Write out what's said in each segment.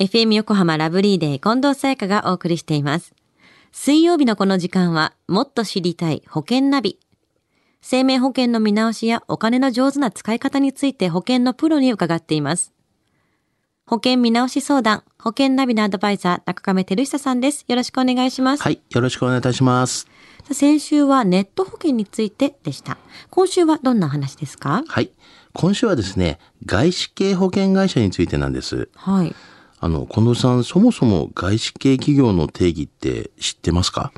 FM 横浜ラブリーデー近藤沙耶香がお送りしています。水曜日のこの時間は、もっと知りたい保険ナビ。生命保険の見直しやお金の上手な使い方について保険のプロに伺っています。保険見直し相談、保険ナビのアドバイザー、中亀照久さんです。よろしくお願いします。はい。よろしくお願いいたします。先週はネット保険についてでした。今週はどんな話ですか？はい。今週はですね、外資系保険会社についてなんです。はい。あの、近藤さん、そもそも外資系企業の定義って知ってますか？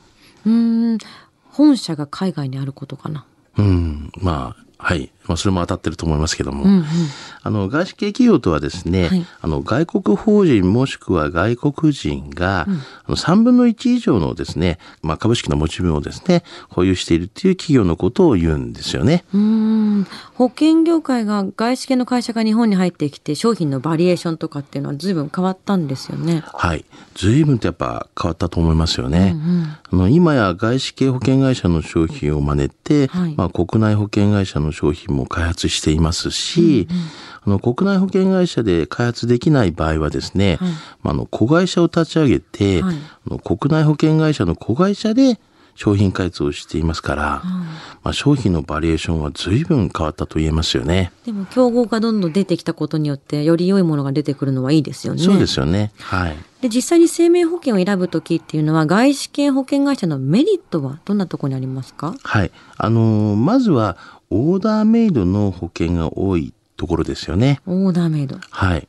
うーん、本社が海外にあることかな。うん、まあ、はい。まあ、それも当たってると思いますけども。うんうん。あの、外資系企業とはですね、はいあの、外国法人もしくは外国人が、あの3分の1以上のですね、まあ、株式の持ち分をですね、保有しているっていう企業のことを言うんですよね。うーん保険業界が外資系の会社が日本に入ってきて商品のバリエーションとかっていうのは随分変わったんですよね。はい。随分とやっぱ変わったと思いますよね。うんうんあの今や外資系保険会社の商品を真似て、はいまあ、国内保険会社の商品も開発していますし、あの国内保険会社で開発できない場合はですね、はい。まあ、あの子会社を立ち上げて、はい。あの国内保険会社の子会社で商品開発をしていますから、まあ、商品のバリエーションは随分変わったと言えますよね。でも競合がどんどん出てきたことによってより良いものが出てくるのはいいですよね。そうですよね。はい。で実際に生命保険を選ぶときっていうのは外資系保険会社のメリットはどんなところにありますか？はい。あのーまずはオーダーメイドの保険が多いところですよね。オーダーメイド。はい。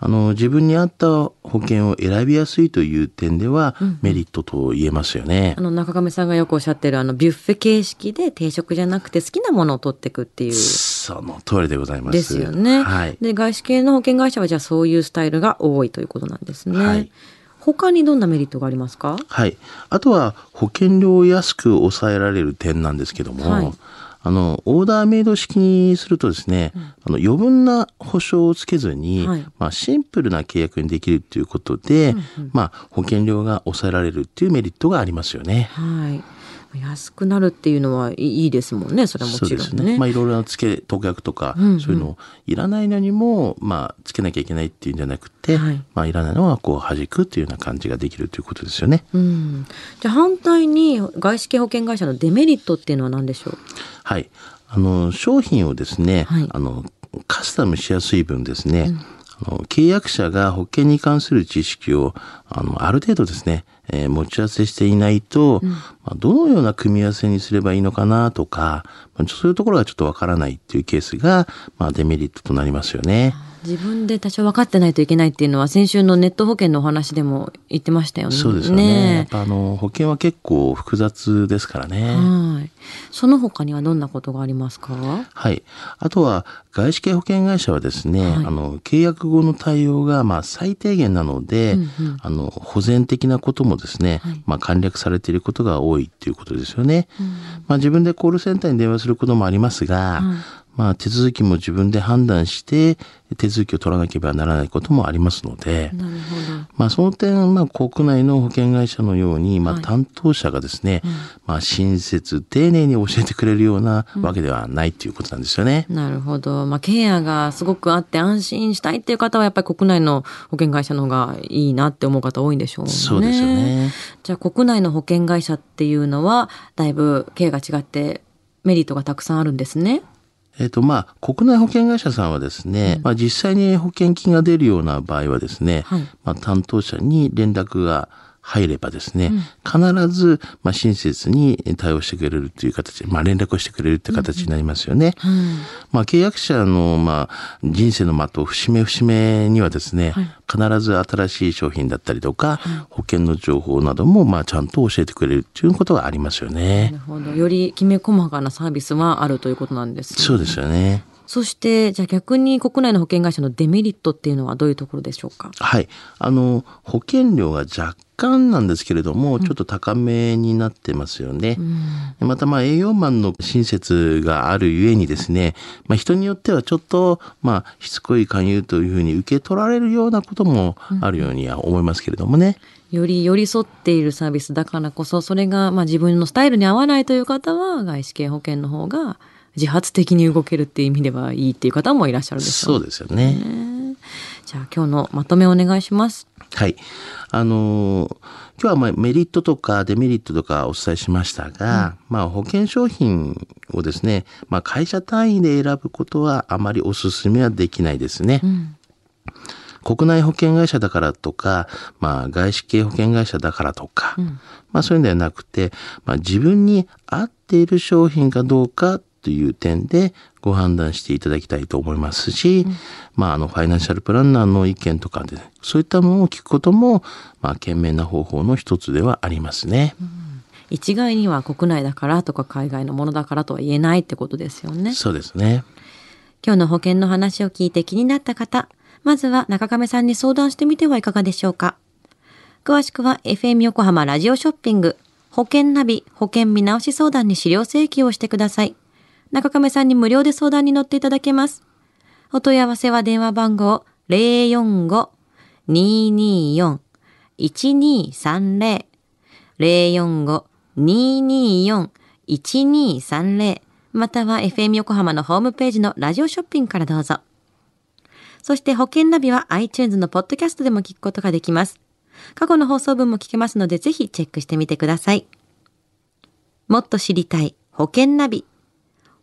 あの、自分に合った保険を選びやすいという点では、メリットと言えますよねあ。の中亀さんがよくおっしゃってるあのビュッフェ形式で定食じゃなくて好きなものを取っていくっていう。その通りでございます。ですよね。はい。で外資系の保険会社はじゃあそういうスタイルが多いということなんですね。はい他にどんなメリットがありますか？はい。あとは、保険料を安く抑えられる点なんですけども、はいあの、オーダーメイド式にするとですね、あの余分な保証をつけずに、はいまあ、シンプルな契約にできるということで、まあ、保険料が抑えられるっていうメリットがありますよね。はい。安くなるっていうのはいいですもんね。それはもちろんね。ね。まあいろいろな付け特約とか、うんうんそういうのをいらないのにもまあつけなきゃいけないっていうんじゃなくて、はいまあいらないのはこう弾くっていうような感じができるということですよね。うん。じゃあ反対に外資系保険会社のデメリットっていうのは何でしょう？はい。あの商品をですね、はいあのカスタムしやすい分ですね、あの契約者が保険に関する知識をあのある程度ですね、えー持ち合わせしていないと、まあ、どのような組み合わせにすればいいのかなとか、まあ、そういうところがちょっとわからないっていうケースが、まあ、デメリットとなりますよね。自分で多少分かってないといけないっていうのは先週のネット保険のお話でも言ってましたよね。そうですよね。やっぱあの保険は結構複雑ですからね。はい。その他にはどんなことがありますか？はい。あとは外資系保険会社はですね、はいあの契約後の対応がまあ最低限なので、うんうんあの保全的なこともですね、はいまあ簡略されていることが多いっていうことですよね。まあ自分でコールセンターに電話することもありますが、はいまあ手続きも自分で判断して手続きを取らなければならないこともありますので、なるほど。まあ、その点、まあ、国内の保険会社のように、まあ、はい担当者がですね、まあ、親切、丁寧に教えてくれるようなわけではないということなんですよね。なるほど。まあ、ケアがすごくあって安心したいっていう方はやっぱり国内の保険会社の方がいいなって思う方多いんでしょうね。そうですよね。じゃあ国内の保険会社っていうのはだいぶケアが違ってメリットがたくさんあるんですね。えっ、と、まあ、国内保険会社さんはですね、まあ、実際に保険金が出るような場合はですね、はい。まあ、担当者に連絡が入ればですね、必ず、まあ、親切に対応してくれるという形、まあ、連絡をしてくれるという形になりますよね。うん。まあ、契約者の、まあ、人生の的を節目節目にはですね、はい必ず新しい商品だったりとか、保険の情報なども、まあ、ちゃんと教えてくれるっていうことがありますよなねる。ほど。よりきめ細かなサービスはあるということなんですねそうですよね。そして、じゃあ逆に国内の保険会社のデメリットっていうのはどういうところでしょうか？はい。あの、保険料が若干なんですけれども、ちょっと高めになってますよね。また、まあ、営業マンの親切があるゆえにですね、まあ、人によってはちょっと、まあ、しつこい勧誘というふうに受け取られるようなこともあるようには思いますけれどもね。より寄り添っているサービスだからこそ、それがまあ自分のスタイルに合わないという方は、外資系保険の方が自発的に動けるっていう意味ではいいっていう方もいらっしゃるでしょう。そうですよね。ねじゃあ今日のまとめをお願いします。はい。あのー今日はまあメリットとかデメリットとかお伝えしましたが、まあ保険商品をですね、まあ会社単位で選ぶことはあまりお勧めはできないですね。国内保険会社だからとか、まあ外資系保険会社だからとか、まあそういうんではなくて、まあ自分に合っている商品かどうかという点でご判断していただきたいと思いますし、まああのファイナンシャルプランナーの意見とかで、そういったものを聞くことも、まあ賢明な方法の一つではありますね。一概には国内だからとか海外のものだからとは言えないってことですよね。そうですね。今日の保険の話を聞いて気になった方、まずは中亀さんに相談してみてはいかがでしょうか。詳しくは FM 横浜ラジオショッピング保険ナビ保険見直し相談に資料請求をしてください。中亀さんに無料で相談に乗っていただけます。お問い合わせは電話番号045-224-1230 045-224-1230または FM 横浜のホームページのラジオショッピングからどうぞ。そして保険ナビは iTunes のポッドキャストでも聞くことができます。過去の放送分も聞けますのでぜひチェックしてみてください。もっと知りたい保険ナビ。